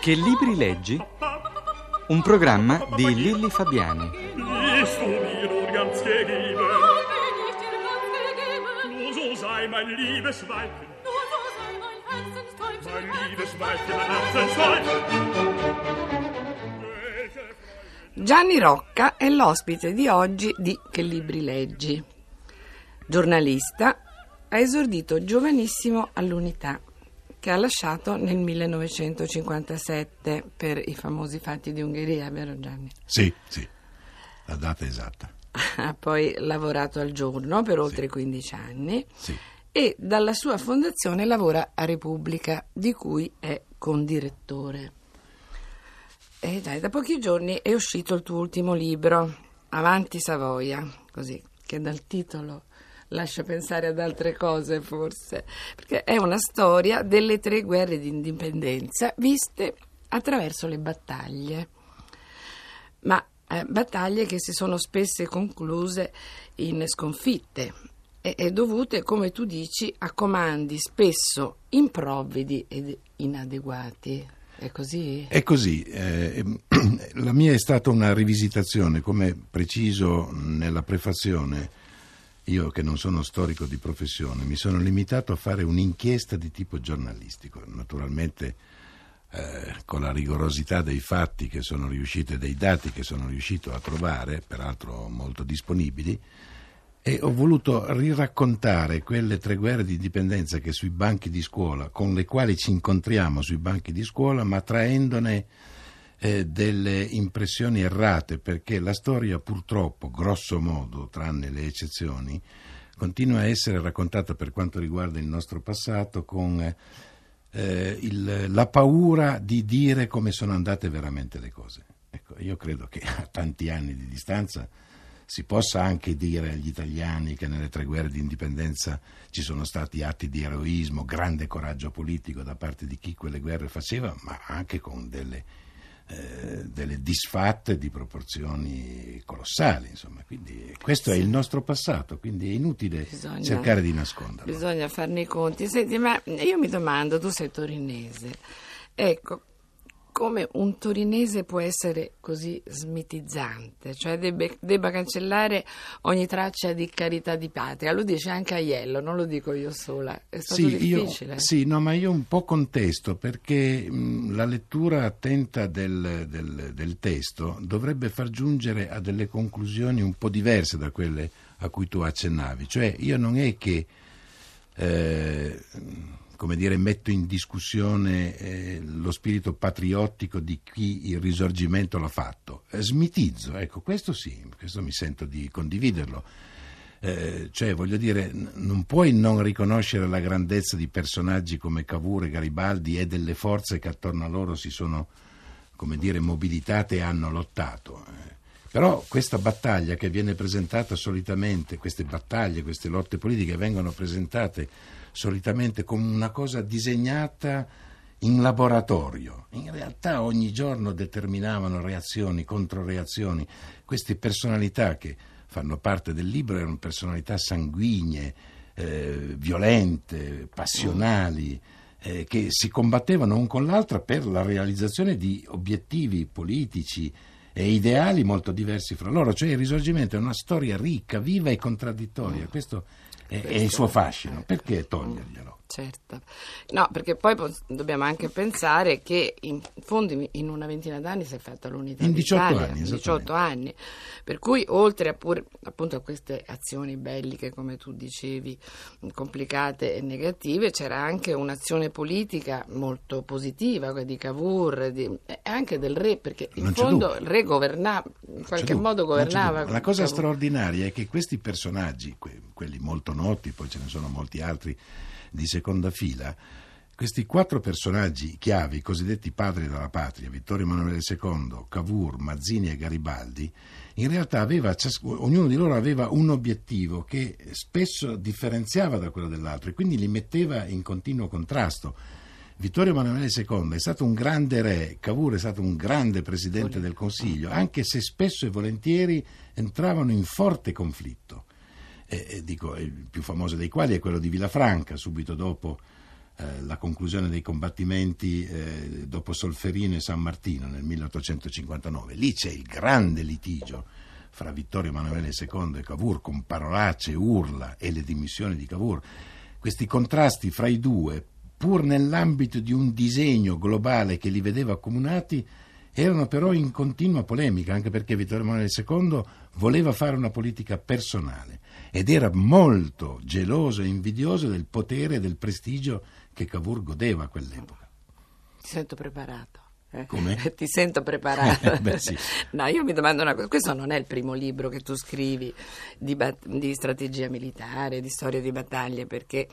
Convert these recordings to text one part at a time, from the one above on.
Che libri leggi? Un programma di Lilli Fabiani. Gianni Rocca è l'ospite di oggi di Che libri leggi. Giornalista, ha esordito giovanissimo all'Unità, che ha lasciato nel 1957 per i famosi fatti di Ungheria, vero Gianni? Sì, sì, la data esatta. Ha poi lavorato al giorno per oltre 15 anni Sì. e dalla sua fondazione lavora a Repubblica, di cui è condirettore. E dai, da pochi giorni è uscito il tuo ultimo libro, Avanti Savoia, così che dal titolo lascia pensare ad altre cose forse, perché è una storia delle tre guerre di indipendenza viste attraverso le battaglie ma eh, battaglie che si sono spesse concluse in sconfitte e, e dovute, come tu dici, a comandi spesso improvvidi ed inadeguati. È così? È così, eh, la mia è stata una rivisitazione, come preciso nella prefazione, io che non sono storico di professione, mi sono limitato a fare un'inchiesta di tipo giornalistico, naturalmente eh, con la rigorosità dei fatti che sono riusciti, dei dati che sono riuscito a trovare, peraltro molto disponibili, e ho voluto riraccontare quelle tre guerre di indipendenza che sui banchi di scuola, con le quali ci incontriamo sui banchi di scuola, ma traendone eh, delle impressioni errate, perché la storia purtroppo, grosso modo, tranne le eccezioni, continua a essere raccontata per quanto riguarda il nostro passato con eh, il- la paura di dire come sono andate veramente le cose. Ecco, io credo che a tanti anni di distanza si possa anche dire agli italiani che nelle tre guerre di indipendenza ci sono stati atti di eroismo, grande coraggio politico da parte di chi quelle guerre faceva, ma anche con delle, eh, delle disfatte di proporzioni colossali. Insomma. Quindi questo è il nostro passato, quindi è inutile Bisogna- cercare di nasconderlo. Bisogna farne i conti. Senti, ma io mi domando, tu sei torinese, ecco, come un torinese può essere così smitizzante, cioè debbe- debba cancellare ogni traccia di carità di patria? Lo dice anche Aiello, non lo dico io sola, è stato Sì, io, difficile. sì, no, ma io un po' contesto perché mh, la lettura attenta del, del- del testo dovrebbe far giungere a delle conclusioni un po' diverse da quelle a cui tu accennavi. Cioè, io non è che, eh, come dire, metto in discussione eh, lo spirito patriottico di chi il risorgimento l'ha fatto. Eh, smitizzo, ecco, questo sì, questo mi sento di condividerlo. Eh, cioè, voglio dire, n- non puoi non riconoscere la grandezza di personaggi come Cavour e Garibaldi e delle forze che attorno a loro si sono, come dire, mobilitate e hanno lottato. eh. Però questa battaglia che viene presentata solitamente, queste battaglie, queste lotte politiche vengono presentate solitamente come una cosa disegnata in laboratorio. In realtà ogni giorno determinavano reazioni, controreazioni. Queste personalità che fanno parte del libro erano personalità sanguigne, eh, violente, passionali, eh, che si combattevano un con l'altra per la realizzazione di obiettivi politici e ideali molto diversi fra loro. Cioè il risorgimento è una storia ricca, viva e contraddittoria. Questo è, è il suo fascino. Perché toglierglielo? Certo, no, perché poi dobbiamo anche pensare che in fondo in- una ventina d'anni si è fatta l'unità In 18 d'Italia, anni, in esattamente. 18 anni, per cui oltre a pure, appunto a queste azioni belliche, come tu dicevi, complicate e negative, c'era anche un'azione politica molto positiva, di Cavour, di- e anche del re, perché in Non fondo il re governava, in qualche modo governava. La cosa Cavour. straordinaria è che questi personaggi, quelli molto noti, poi ce ne sono molti altri di seconda fila, questi quattro personaggi chiavi, i cosiddetti padri della patria, Vittorio Emanuele II, Cavour, Mazzini e Garibaldi, in realtà aveva, ognuno di loro aveva un obiettivo che spesso differenziava da quello dell'altro e quindi li metteva in continuo contrasto. Vittorio Emanuele II è stato un grande re, Cavour è stato un grande presidente del Consiglio, anche se spesso e volentieri entravano in forte conflitto. E, e dico, il più famoso dei quali è quello di Villafranca, subito dopo eh, la conclusione dei combattimenti eh, dopo Solferino e San Martino nel 1859. Lì c'è il grande litigio fra Vittorio Emanuele II e Cavour con parolacce, urla e le dimissioni di Cavour. Questi contrasti fra i due, pur nell'ambito di un disegno globale che li vedeva accomunati, erano però in continua polemica, anche perché Vittorio Emanuele II voleva fare una politica personale ed era molto geloso e invidioso del potere e del prestigio che Cavour godeva a quell'epoca. Ti sento preparato. eh? Come? Ti sento preparato. Beh, sì. No, io mi domando una cosa. Questo non è il primo libro che tu scrivi di, bat- di strategia militare, di storia di battaglie, perché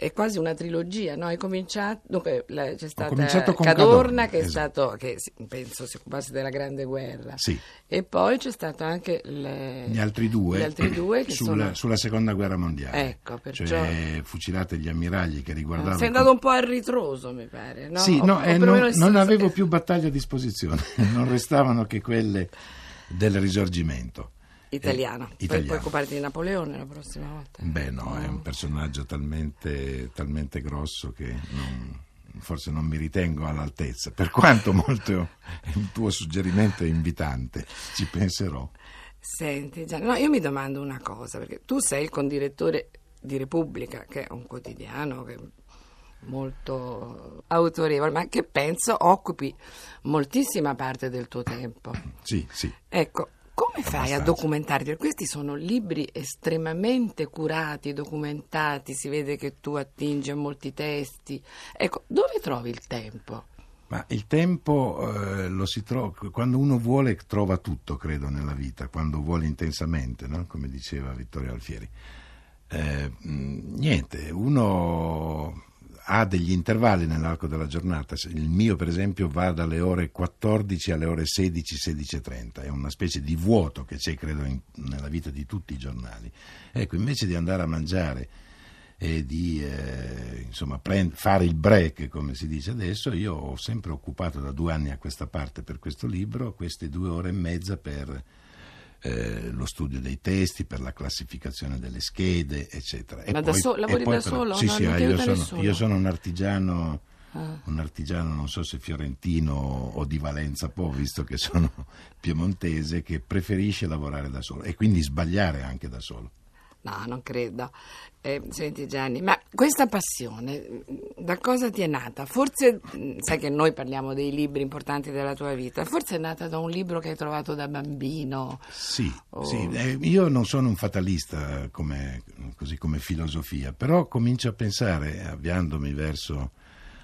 è quasi una trilogia, no? Hai cominciato, dunque la- c'è stata Cadorna, Cadorna, che è esatto. stato, che penso si occupasse della Grande Guerra. Sì. E poi c'è stato anche le- Gli altri due, gli altri due che sulla, sono... sulla seconda guerra mondiale. Ecco, perciò- Cioè fucilate gli ammiragli che riguardavano... Sei andato un po' a ritroso, mi pare, no? Sì, O- no, eh, non, non avevo che- più battaglie a disposizione, non restavano che quelle del risorgimento. Italiano. Eh, italiano. puoi occuparti di Napoleone la prossima volta. Beh, no, è un personaggio talmente, talmente grosso che non- forse non mi ritengo all'altezza. Per quanto molto il tuo suggerimento è invitante, ci penserò. Senti, Gianni, no, io mi domando una cosa, perché tu sei il condirettore di Repubblica, che è un quotidiano che molto autorevole, ma che penso occupi moltissima parte del tuo tempo. Sì, sì. Ecco, come fai a documentarti? Questi sono libri estremamente curati, documentati, si vede che tu attingi a molti testi. Ecco, dove trovi il tempo? Ma il tempo eh, lo si trova quando uno vuole trova tutto, credo, nella vita, quando vuole intensamente, no? come diceva Vittorio Alfieri. Eh, niente, uno ha degli intervalli nell'arco della giornata. Il mio, per esempio, va dalle ore 14 alle ore 16, 16.30. È una specie di vuoto che c'è, credo, in- nella vita di tutti i giornali. Ecco, invece di andare a mangiare e di eh, insomma, prend- fare il break, come si dice adesso, io ho sempre occupato da due anni a questa parte per questo libro queste due ore e mezza per eh, lo studio dei testi, per la classificazione delle schede, eccetera. E Ma da poi- so- e lavori poi da però- solo? Sì, No, sì, ti io, sono, io sono un artigiano. Ah. Un artigiano, non so se fiorentino o di Valenza Po, visto che sono piemontese, che preferisce lavorare da solo e quindi sbagliare anche da solo. No, non credo. Eh, senti Gianni, ma questa passione da cosa ti è nata? Forse, mh, sai che noi parliamo dei libri importanti della tua vita, forse è nata da un libro che hai trovato da bambino. Sì, Oh. sì, eh, io non sono un fatalista come, così come filosofia, però comincio a pensare, avviandomi verso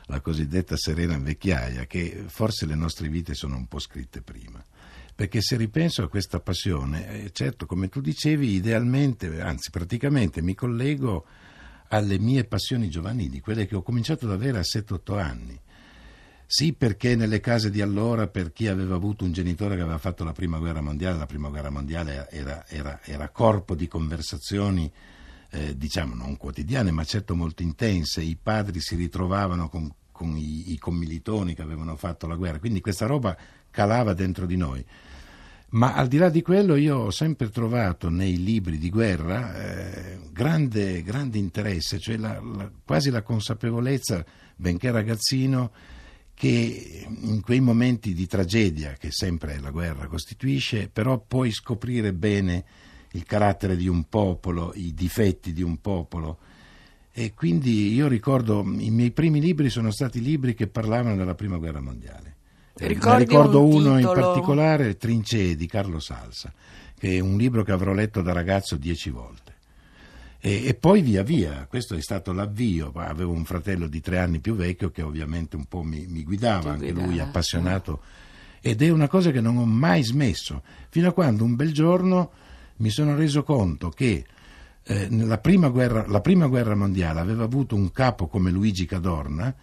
la cosiddetta serena vecchiaia, che forse le nostre vite sono un po' scritte prima. Perché se ripenso a questa passione, eh, certo, come tu dicevi, idealmente, anzi praticamente mi collego alle mie passioni giovanili, quelle che ho cominciato ad avere a 7-8 anni. Sì, perché nelle case di allora, per chi aveva avuto un genitore che aveva fatto la prima guerra mondiale, la prima guerra mondiale era, era- era corpo di conversazioni, eh, diciamo non quotidiane, ma certo molto intense. I padri si ritrovavano con, con i, i commilitoni che avevano fatto la guerra, quindi questa roba calava dentro di noi. Ma al di là di quello io ho sempre trovato nei libri di guerra eh, grande, grande interesse, cioè la- la- quasi la consapevolezza, benché ragazzino, che in quei momenti di tragedia che sempre la guerra costituisce, però puoi scoprire bene il carattere di un popolo, i difetti di un popolo. E quindi io ricordo, i miei primi libri sono stati libri che parlavano della prima guerra mondiale. Eh, ricordo un uno in titolo? particolare, Trincee di Carlo Salsa, che è un libro che avrò letto da ragazzo dieci volte. E, e poi via via, questo è stato l'avvio, avevo un fratello di tre anni più vecchio che ovviamente un po' mi, mi guidava, anche guidava, lui appassionato, ed è una cosa che non ho mai smesso, fino a quando un bel giorno mi sono reso conto che eh, nella prima guerra, la prima guerra mondiale aveva avuto un capo come Luigi Cadorna,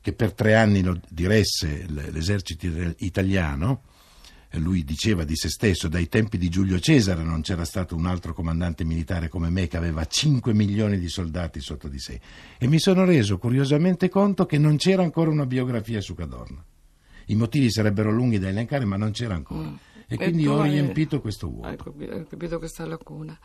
che per tre anni lo diresse l'esercito it- italiano, e lui diceva di se stesso, dai tempi di Giulio Cesare non c'era stato un altro comandante militare come me che aveva 5 milioni di soldati sotto di sé. E mi sono reso curiosamente conto che non c'era ancora una biografia su Cadorna. I motivi sarebbero lunghi da elencare, ma non c'era ancora. E quindi ho hai- riempito questo vuoto. Hai capi- hai capito questa lacuna.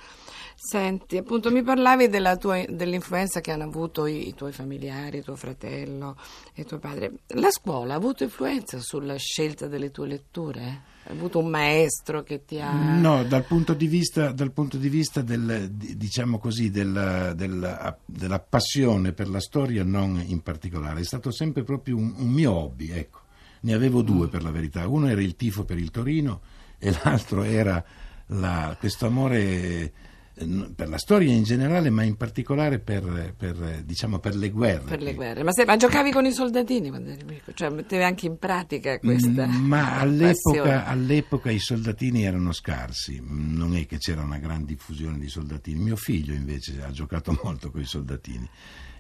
Senti, appunto mi parlavi della tua- dell'influenza che hanno avuto i, i tuoi familiari, tuo fratello e tuo padre. La scuola ha avuto influenza sulla scelta delle tue letture? Hai avuto un maestro che ti ha... No, dal punto di vista, dal punto di vista del, di- diciamo così, della, della- della passione per la storia, non in particolare. È stato sempre proprio un, un mio hobby, ecco. Ne avevo due per la verità. Uno era il tifo per il Torino e l'altro era la- questo amore eh, per la storia in generale, ma in particolare per, per, eh, diciamo, per le guerre. Per le guerre. Ma, se- ma giocavi con i soldatini quando eri piccolo? Cioè mettevi anche in pratica questa Mm, Ma all'epoca, all'epoca i soldatini erano scarsi, Mm, non è che c'era una gran diffusione di soldatini. Mio figlio invece ha giocato molto con i soldatini.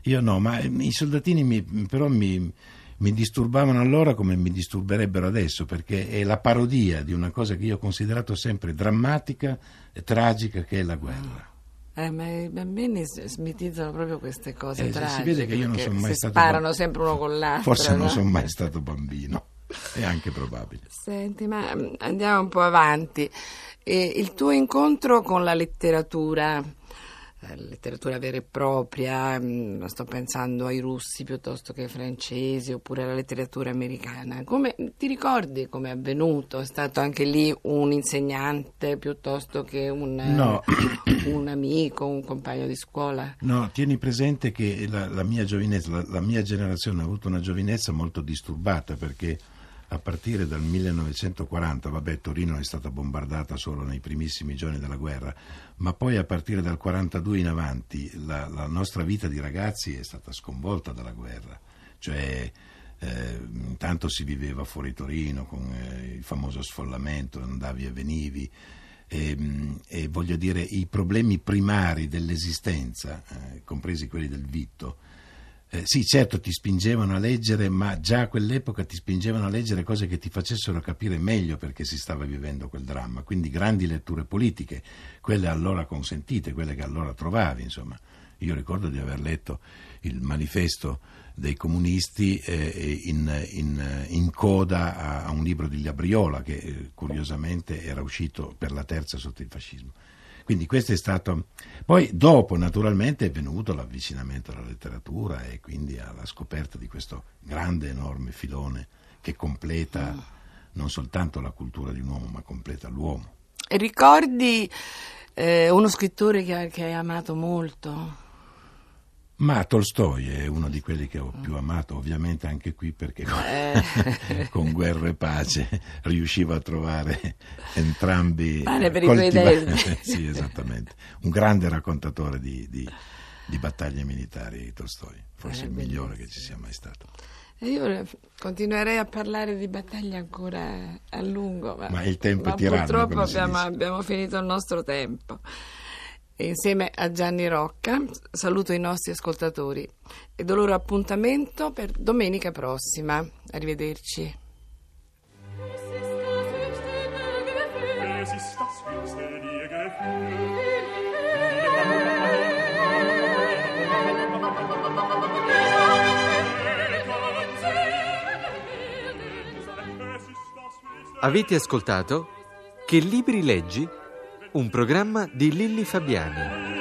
Io no, ma eh, i soldatini mi- però mi, mi disturbavano allora come mi disturberebbero adesso, perché è la parodia di una cosa che io ho considerato sempre drammatica e tragica, che è la guerra. Eh, ma i bambini smitizzano proprio queste cose Eh, si tragiche. vede che io non sono mai si stato sparano bam- sempre uno con l'altro. Forse non no? sono mai stato bambino, è anche probabile. Senti, ma mm, andiamo un po' avanti. E il tuo incontro con la letteratura, eh, letteratura vera e propria, mm, sto pensando ai russi piuttosto che ai francesi, oppure alla letteratura americana, come, ti ricordi come è avvenuto? È stato anche lì un insegnante piuttosto che un, eh, No. un amico, un compagno di scuola? No, tieni presente che la, la mia giovinezza, la, la mia generazione ha avuto una giovinezza molto disturbata perché a partire dal 1940, vabbè, Torino è stata bombardata solo nei primissimi giorni della guerra, ma poi a partire dal 42 in avanti la, la nostra vita di ragazzi è stata sconvolta dalla guerra. Cioè, eh, intanto si viveva fuori Torino con eh, il famoso sfollamento, andavi e venivi. E, mh, e voglio dire, i problemi primari dell'esistenza, eh, compresi quelli del vitto, eh, sì, certo ti spingevano a leggere, ma già a quell'epoca ti spingevano a leggere cose che ti facessero capire meglio perché si stava vivendo quel dramma. Quindi grandi letture politiche, quelle allora consentite, quelle che allora trovavi, insomma. Io ricordo di aver letto il manifesto dei comunisti eh, in, in- in coda a, a un libro di Labriola che eh, curiosamente era uscito per la terza sotto il fascismo. Quindi questo è stato. Poi dopo, naturalmente, è venuto l'avvicinamento alla letteratura e quindi alla scoperta di questo grande, enorme filone che completa non soltanto la cultura di un uomo, ma completa l'uomo. Ricordi eh, uno scrittore che, che hai amato molto? Ma Tolstoi è uno di quelli che ho più amato, ovviamente anche qui perché Eh. con Guerra e Pace riuscivo a trovare entrambi Pane per i tuoi denti. sì, esattamente. Un grande raccontatore di, di- di battaglie militari, Tolstoi, forse Eh, il migliore che ci sia mai stato. Io continuerei a parlare di battaglie ancora a lungo, ma, Ma il tempo è ma tiranno, purtroppo abbiamo, abbiamo finito il nostro tempo. Insieme a Gianni Rocca saluto i nostri ascoltatori e do loro appuntamento per domenica prossima. Arrivederci. Avete ascoltato Che libri leggi? Un programma di Lilli Fabiani.